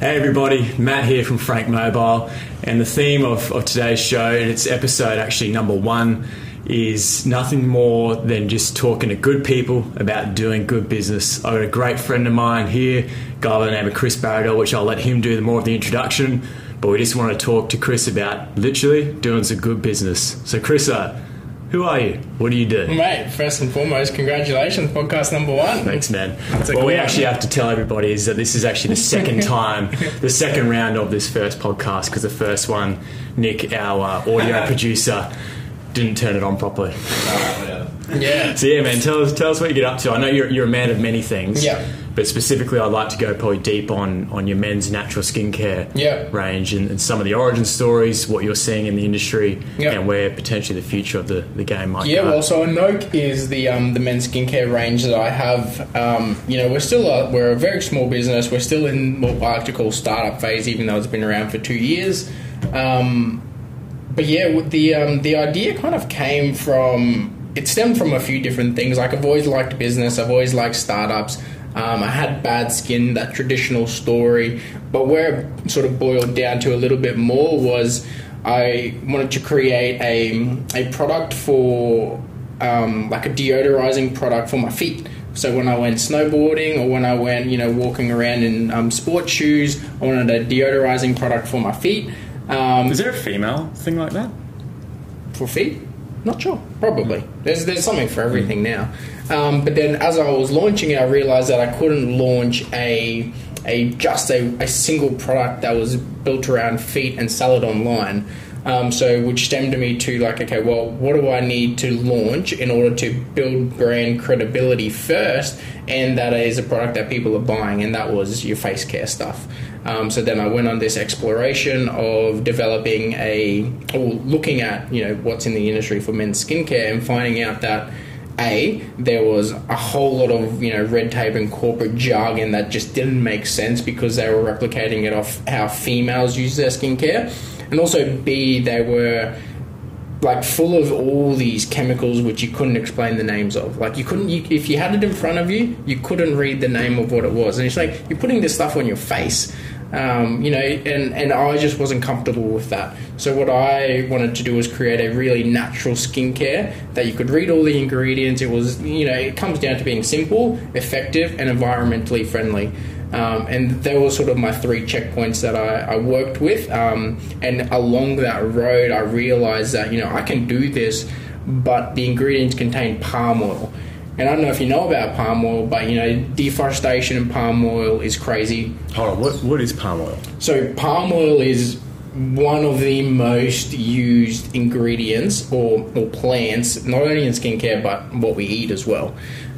Hey everybody, Matt here from Frank Mobile, and the theme of, of today's show, and it's episode actually number one, is nothing more than just talking to good people about doing good business. I've got a great friend of mine here, guy by the name of Chris Baradel, which I'll let him do more of the introduction, but we just want to talk to Chris about literally doing some good business. So Chris, uh, who are you? What do you do? Mate, first and foremost, congratulations, podcast number one. Thanks, man. What we one. actually have to tell everybody is that this is actually the second time, the second round of this first podcast, because the first one, Nick, our uh, audio producer, didn't turn it on properly. Yeah. So yeah, man, tell us tell us what you get up to. I know you're, you're a man of many things. Yeah. But specifically, I'd like to go probably deep on on your men's natural skincare Yeah. range and, and some of the origin stories, what you're seeing in the industry, Yeah. and where potentially the future of the, the game might be. Yeah, go. well, so Anoque is the um, the men's skincare range that I have. Um, you know, we're still a, we're a very small business. We're still in what I like to call startup phase, even though it's been around for two years. Um, but yeah, the um, the idea kind of came from it stemmed from a few different things. Like I've always liked business. I've always liked startups. Um, I had bad skin, that traditional story. But where it sort of boiled down to a little bit more was I wanted to create a a product for um, like a deodorizing product for my feet. So when I went snowboarding or when I went, you know, walking around in um, sports shoes, I wanted a deodorizing product for my feet. Um, Is there a female thing like that? for feet? Not sure. Probably. There's there's something for everything now. Um, but then as I was launching it, I realized that I couldn't launch a a just a, a single product that was built around feet and it online. Um, so which stemmed me to like, okay, well, what do I need to launch in order to build brand credibility first, and that is a product that people are buying, and that was your face care stuff. Um, so then I went on this exploration of developing a, or looking at you know what's in the industry for men's skincare, and finding out that a there was a whole lot of you know red tape and corporate jargon that just didn't make sense because they were replicating it off how females use their skincare, and also b they were like full of all these chemicals which you couldn't explain the names of. Like you couldn't, you, if you had it in front of you, you couldn't read the name of what it was. And it's like you're putting this stuff on your face, um, you know. And and I just wasn't comfortable with that. So what I wanted to do was create a really natural skincare that you could read all the ingredients. It was, you know, it comes down to being simple, effective, and environmentally friendly. Um, and they were sort of my three checkpoints that I, I worked with. Um, and along that road, I realized that you know I can do this, but the ingredients contain palm oil. And I don't know if you know about palm oil, but you know deforestation and palm oil is crazy. Hold on, what, what is palm oil? So palm oil is one of the most used ingredients or, or plants, not only in skincare but what we eat as well.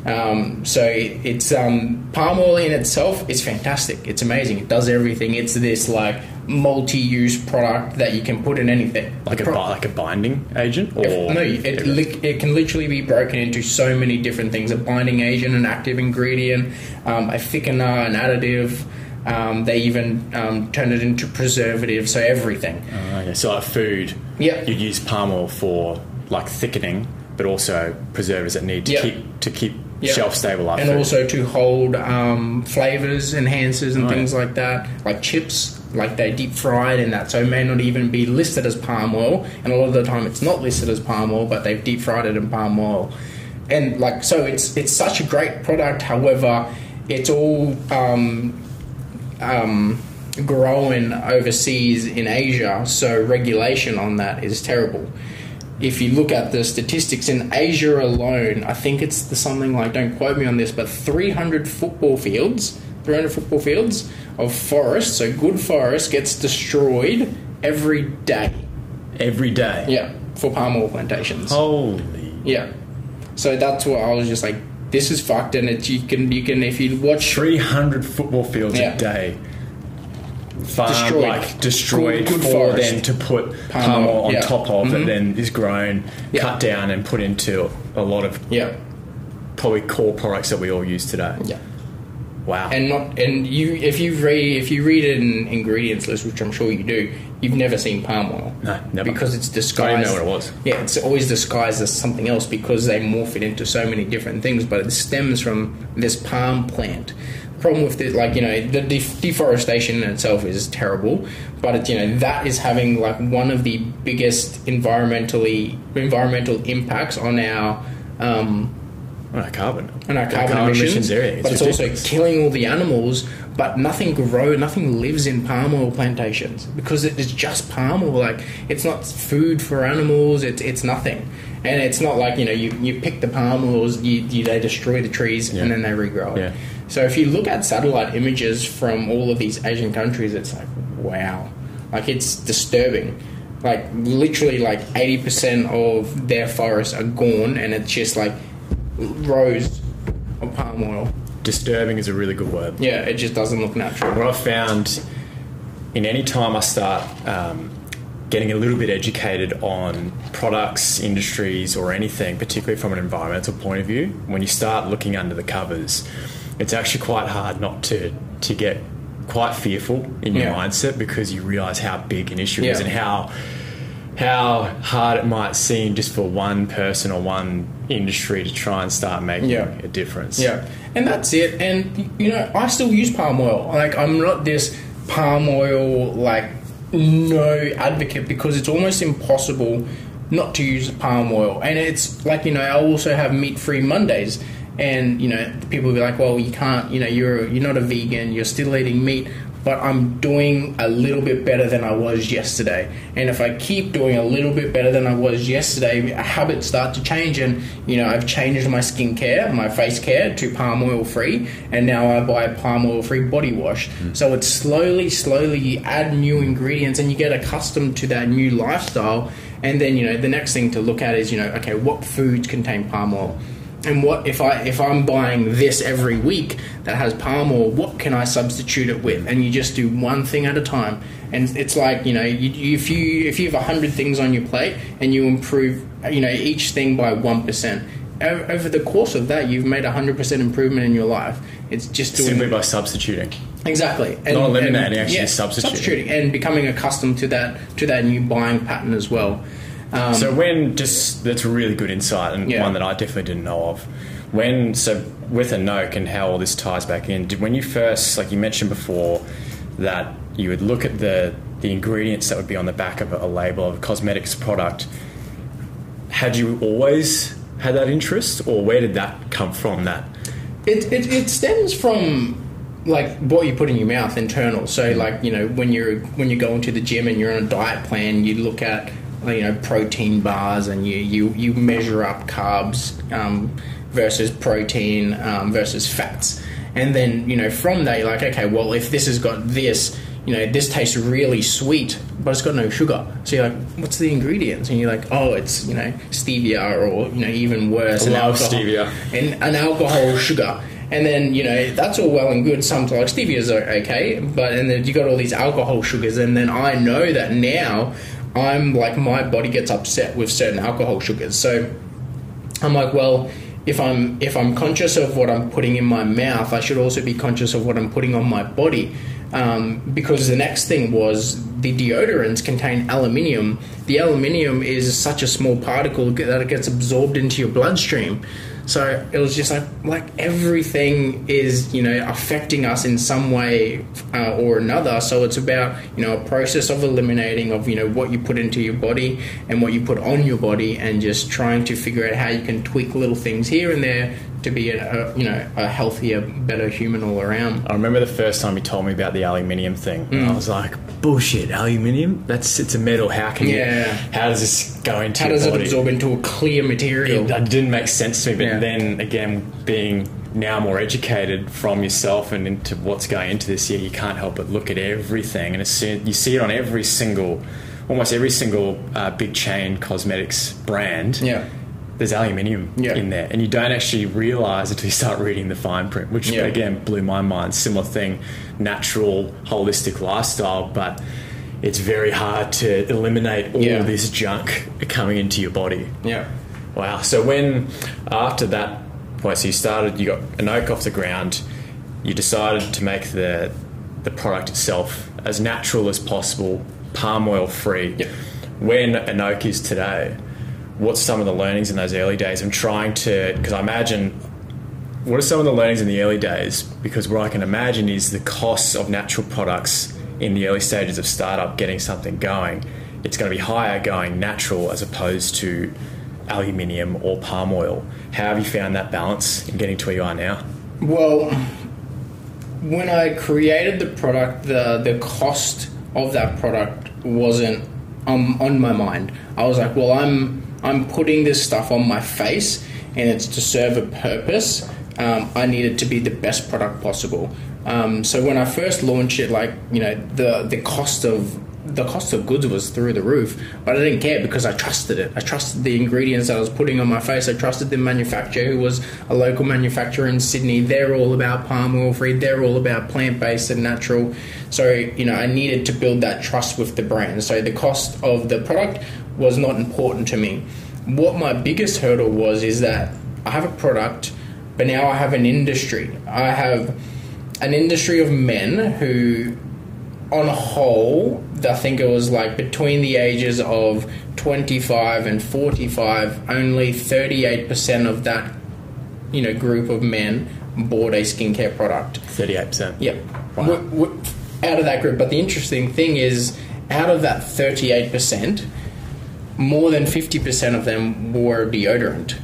Um, so it's um, palm oil in itself is fantastic. It's amazing. It does everything. It's this like multi-use product that you can put in anything. Like a Pro- like a binding agent, or if- no, it, li- it can literally be broken into so many different things: a binding agent, an active ingredient, um, a thickener, an additive. Um, they even um, turn it into preservative, so everything. Okay, so like food, Yeah. you'd use palm oil for like thickening, but also preservers that need to Yeah. keep to keep Yeah. shelf stable. And food. also to hold um, flavors, enhancers, and things like that, like chips, like they deep fried and that, so it may not even be listed as palm oil. And a lot of the time, it's not listed as palm oil, but they've deep fried it in palm oil. And like, so it's it's such a great product. However, it's all um, um, growing overseas in Asia, so regulation on that is terrible. If you look at the statistics in Asia alone, I think it's the, something like, don't quote me on this, but 300 football fields, 300 football fields of forest, so good forest, gets destroyed every day. every day. Yeah, for palm oil plantations. Holy. Yeah. So that's what I was just like, this is fucked, and it's you can you can if you watch 300 football fields Yeah. a day. Farm, Destroyed. like destroyed Good- good for forest. then to put Palm palm, oil, on yeah. top of Mhm. that then is grown, Yeah. cut down and put into a lot of yeah probably core products that we all use today. yeah. Wow. and not and you if you read if you read an ingredients list, which I'm sure you do, you've never seen palm oil. No, never. Because it's I disguised. didn't know what it was. Yeah, it's always disguised as something else because they morph it into so many different things. But it stems from this palm plant. problem with the like you know the def- deforestation in itself is terrible, but it, you know that is having like one of the biggest environmentally environmental impacts on our um, on our carbon. on our The carbon, emissions, area. but it's also killing all the animals. But nothing grow, nothing lives in palm oil plantations because it is just palm oil. Like it's not food for animals. It's it's nothing, and it's not like you know you, you pick the palm oils, you, you they destroy the trees Yeah. and then they regrow it. Yeah. So if you look at satellite images from all of these Asian countries, it's like wow, like it's disturbing. Like literally, like eighty percent of their forests are gone, and it's just like rows of palm oil. Disturbing is a really good word. Yeah, it just doesn't look natural. What I've found in any time I start um, getting a little bit educated on products, industries, or anything, particularly from an environmental point of view, when you start looking under the covers, it's actually quite hard not to to get quite fearful in your Yeah. mindset because you realize how big an issue it is Yeah. and how how hard it might seem just for one person or one industry to try and start making Yeah. a difference. Yeah, and that's it. And you know, I still use palm oil. Like I'm not this palm oil like no advocate because it's almost impossible not to use palm oil. And it's like you know, I also have meat free Mondays. And you know, people will be like, "Well, you can't. You know, you're you're not a vegan. You're still eating meat." But I'm doing a little bit better than I was yesterday. And if I keep doing a little bit better than I was yesterday, habits start to change. And you know, I've changed my skincare, my face care to palm oil free, and now I buy palm oil free body wash. Hmm. So it's slowly, slowly you add new ingredients and you get accustomed to that new lifestyle. And then you know, the next thing to look at is you know, okay, what foods contain palm oil? And what if I if I'm buying this every week that has palm oil, what can I substitute it with? And you just do one thing at a time. And it's like you know, you, you, if you if you have hundred things on your plate and you improve, you know, each thing by one percent. Over the course of that, you've made a hundred percent improvement in your life. It's just doing Simply by substituting. exactly, and, Not eliminating, and, actually substituting. substituting, and becoming accustomed to that to that new buying pattern as well. Um, So when just that's a really good insight and Yeah. one that I definitely didn't know of. When so with a Anoque and how all this ties back in, did when you first like you mentioned before that you would look at the the ingredients that would be on the back of a label of a cosmetics product, had you always had that interest or where did that come from that It, it, it stems from like what you put in your mouth internal. So like you know when you're when you go into the gym and you're on a diet plan, you look at you know protein bars and you you, you measure up carbs um, versus protein um, versus fats, and then you know from that you're like okay well if this has got this. You know, this tastes really sweet, but it's got no sugar. So you're like, what's the ingredients? And you're like, oh, it's you know stevia, or you know even worse, I an love alcohol- stevia. and an alcohol sugar. And then you know that's all well and good. Some like stevia's are okay, but and then you got all these alcohol sugars, and then I know that now I'm like my body gets upset with certain alcohol sugars. So I'm like, well, if I'm if I'm conscious of what I'm putting in my mouth, I should also be conscious of what I'm putting on my body. Um, because the next thing was the deodorants contain aluminium. The aluminium is such a small particle that it gets absorbed into your bloodstream. So it was just like like everything is you know affecting us in some way uh, or another. So it's about you know a process of eliminating of you know what you put into your body and what you put on your body, and just trying to figure out how you can tweak little things here and there to be a, a you know a healthier, better human all around. I remember the first time you told me about the aluminium thing. Mm. I was like, bullshit, aluminium? That's it's a metal. How can Yeah. you? How does this go into How does it absorb into a clear material? It, that didn't make sense to me. But Yeah. then again, being now more educated from yourself and into what's going into this, yeah, you can't help but look at everything, and as soon, you see it on every single, almost every single uh, big chain cosmetics brand. yeah. There's aluminium Yeah. in there, and you don't actually realize until you start reading the fine print, which Yeah. again blew my mind. Similar thing, natural, holistic lifestyle, but it's very hard to eliminate all Yeah. this junk coming into your body. Yeah. Wow. So when after that point, so you started, you got Anoque off the ground, you decided to make the the product itself as natural as possible, palm oil free. Yep. When Anoque is today, what's some of the learnings in those early days? I'm trying to because I imagine what are some of the learnings in the early days? Because what I can imagine is the costs of natural products in the early stages of startup getting something going. It's going to be higher going natural as opposed to aluminium or palm oil. How have you found that balance in getting to where you are now? Well, when I created the product, the the cost of that product wasn't um, on my mind. I was like, well, I'm I'm putting this stuff on my face, and it's to serve a purpose. Um, I need it to be the best product possible. Um, so when I first launched it, like you know, the the cost of the cost of goods was through the roof, but I didn't care because I trusted it. I trusted the ingredients that I was putting on my face. I trusted the manufacturer, who was a local manufacturer in Sydney. They're all about palm oil free. They're all about plant based and natural. So you know, I needed to build that trust with the brand. So the cost of the product was not important to me. What my biggest hurdle was is that I have a product, but now I have an industry. I have an industry of men who on a whole, I think it was like between the ages of 25 and 45, only 38% of that, you know, group of men bought a skincare product. 38%. Yep. Wow. We're, we're out of that group. But the interesting thing is, out of that 38%, more than 50% of them wore deodorant.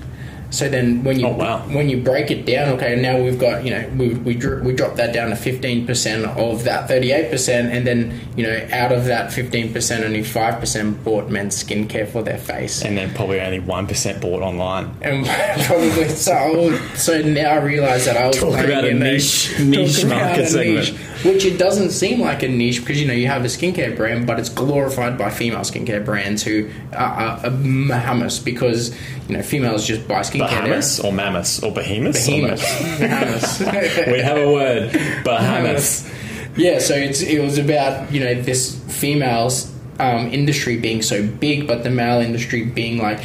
So then, when you oh, wow. when you break it down, okay, now we've got you know we we, we drop that down to fifteen percent of that thirty eight percent, and then you know out of that fifteen percent, only five percent bought men's skincare for their face, and then probably only one percent bought online. And probably so. so now I realise that I was talk about a niche niche market segment. Niche which it doesn't seem like a niche because you know you have a skincare brand, but it's glorified by female skincare brands who are, are Bahamas because you know females just buy skincare. Bahamas or mammoths or behemoths. Behemoths. We have a word. Bahamas. Yeah, so it's it was about you know this females um, industry being so big, but the male industry being like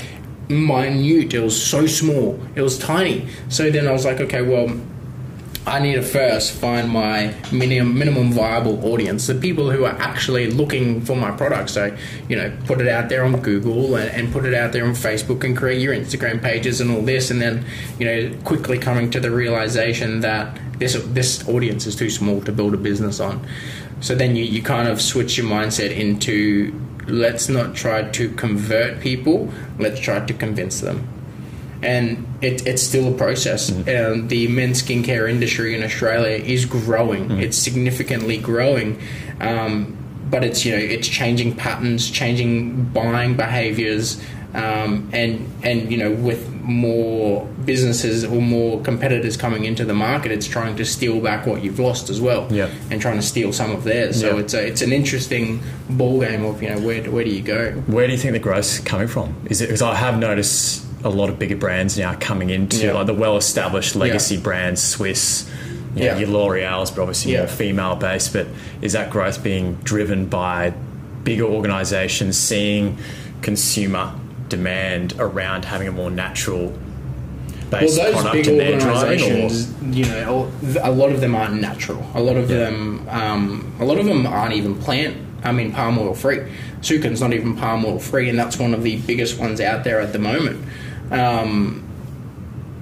minute. It was so small. It was tiny. So then I was like, okay, well I need to first find my minimum minimum viable audience, the people who are actually looking for my product. So, you know, put it out there on Google and, and, put it out there on Facebook and create your Instagram pages and all this, and then, you know, quickly coming to the realization that this this audience is too small to build a business on. So then you, you kind of switch your mindset into let's not try to convert people, let's try to convince them and it, it's still a process. Mm. Um, the men's skincare industry in Australia is growing; mm. it's significantly growing. Um, but it's you know it's changing patterns, changing buying behaviors, um, and and you know with more businesses or more competitors coming into the market, it's trying to steal back what you've lost as well, yeah. and trying to steal some of theirs. So yeah. it's a, it's an interesting ball game of you know where where do you go? Where do you think the growth's coming from? Is it because I have noticed a lot of bigger brands now coming into yeah. like the well-established legacy yeah. brands, Swiss. You know, yeah. your L'Oreal's, but obviously more female based. But is that growth being driven by bigger organisations seeing consumer demand around having a more natural based well, those product big organisations, you know, a lot of them aren't natural. A lot of yeah. them, um, a lot of them aren't even plant. I mean, palm oil free. Sukin's not even palm oil free, and that's one of the biggest ones out there at the moment. Um,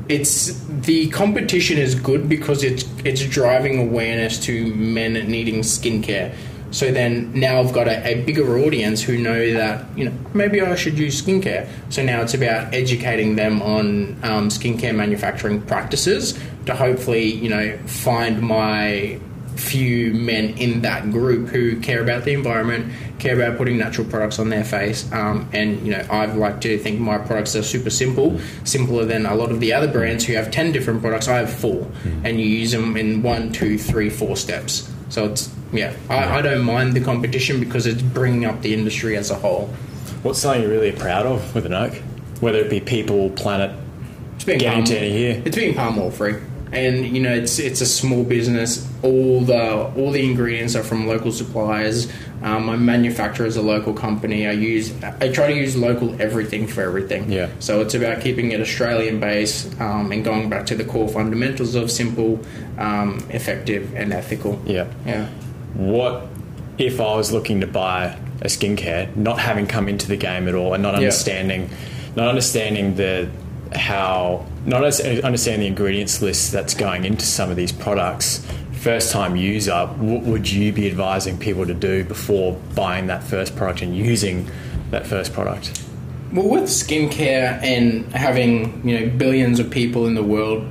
it's the competition is good because it's it's driving awareness to men needing skincare. So then now I've got a, a, bigger audience who know that you know maybe I should use skincare. So now it's about educating them on um, skincare manufacturing practices to hopefully you know find my few men in that group who care about the environment, care about putting natural products on their face. Um, and you know, I'd like to think my products are super simple, simpler than a lot of the other brands who have ten different products. I have four, mm. and you use them in one, two, three, four steps. So it's yeah, I, I don't mind the competition because it's bringing up the industry as a whole. What's something you're really proud of with Anoque? Whether it be people, planet, it's being getting palm, to here. It's being palm oil free and you know it's it's a small business. All the all the ingredients are from local suppliers. Um, my manufacturer is a local company. I use I try to use local everything for everything. Yeah. So it's about keeping it Australian based um, and going back to the core fundamentals of simple, um, effective, and ethical. Yeah. Yeah. What if I was looking to buy a skincare, not having come into the game at all, and not understanding, yeah. not understanding the how not as understand the ingredients list that's going into some of these products. First time user, what would you be advising people to do before buying that first product and using that first product? Well, with skincare and having you know billions of people in the world,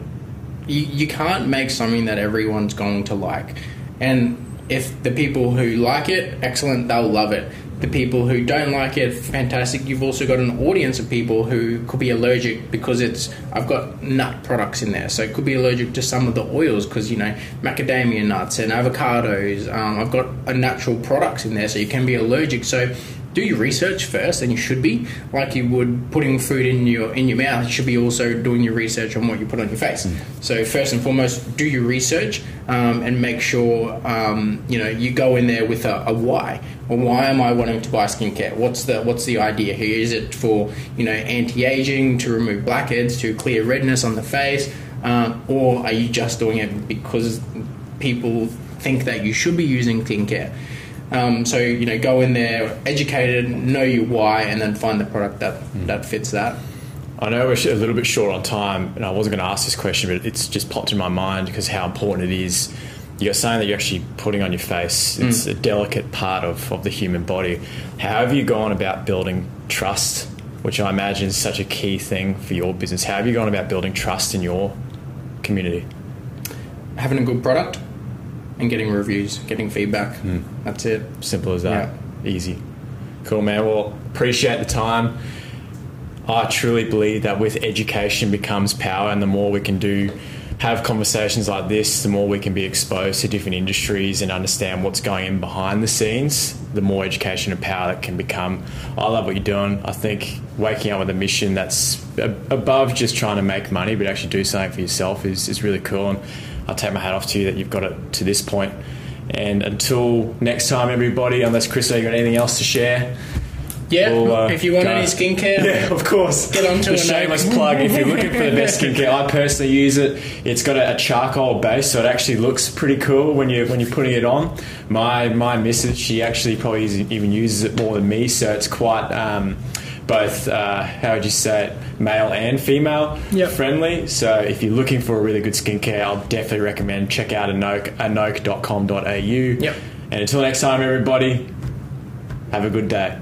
you, you can't make something that everyone's going to like. And if the people who like it, excellent, they'll love it. The people who don't like it, fantastic. You've also got an audience of people who could be allergic because it's I've got nut products in there, so it could be allergic to some of the oils because you know macadamia nuts and avocados. Um, I've got a natural products in there, so you can be allergic. So do your research first, and you should be like you would putting food in your in your mouth. You should be also doing your research on what you put on your face. Mm. So first and foremost, do your research um, and make sure um, you know you go in there with a, a why. Well, why am I wanting to buy skincare? What's the what's the idea here? Is it for you know anti-aging, to remove blackheads, to clear redness on the face, um, or are you just doing it because people think that you should be using skincare? Um, so you know, go in there, educated, know your why, and then find the product that mm. that fits that. I know we're a little bit short on time, and I wasn't going to ask this question, but it's just popped in my mind because how important it is. You're saying that you're actually putting on your face. It's mm. a delicate part of, of the human body. How have you gone about building trust, which I imagine is such a key thing for your business? How have you gone about building trust in your community? Having a good product, and getting reviews, getting feedback. Mm. That's it. Simple as that. Yeah. Easy. Cool, man. Well, appreciate the time. I truly believe that with education becomes power, and the more we can do, have conversations like this, the more we can be exposed to different industries and understand what's going in behind the scenes, the more education and power that can become. I love what you're doing. I think waking up with a mission that's above just trying to make money, but actually do something for yourself is, is really cool. And I take my hat off to you that you've got it to this point. And until next time, everybody, unless Chris, you got anything else to share? Yeah, we'll, uh, if you want go. any skincare, yeah, of course. Get onto a shameless plug. If you're looking for the best skincare, I personally use it. It's got a, a, charcoal base, so it actually looks pretty cool when you when you're putting it on. My my missus, she actually probably even uses it more than me, so it's quite. Um, both uh, how would you say it, male and female yep. friendly. So if you're looking for a really good skincare, I'll definitely recommend check out Anoque, anoque.com.au. Yep. And until next time, everybody, have a good day.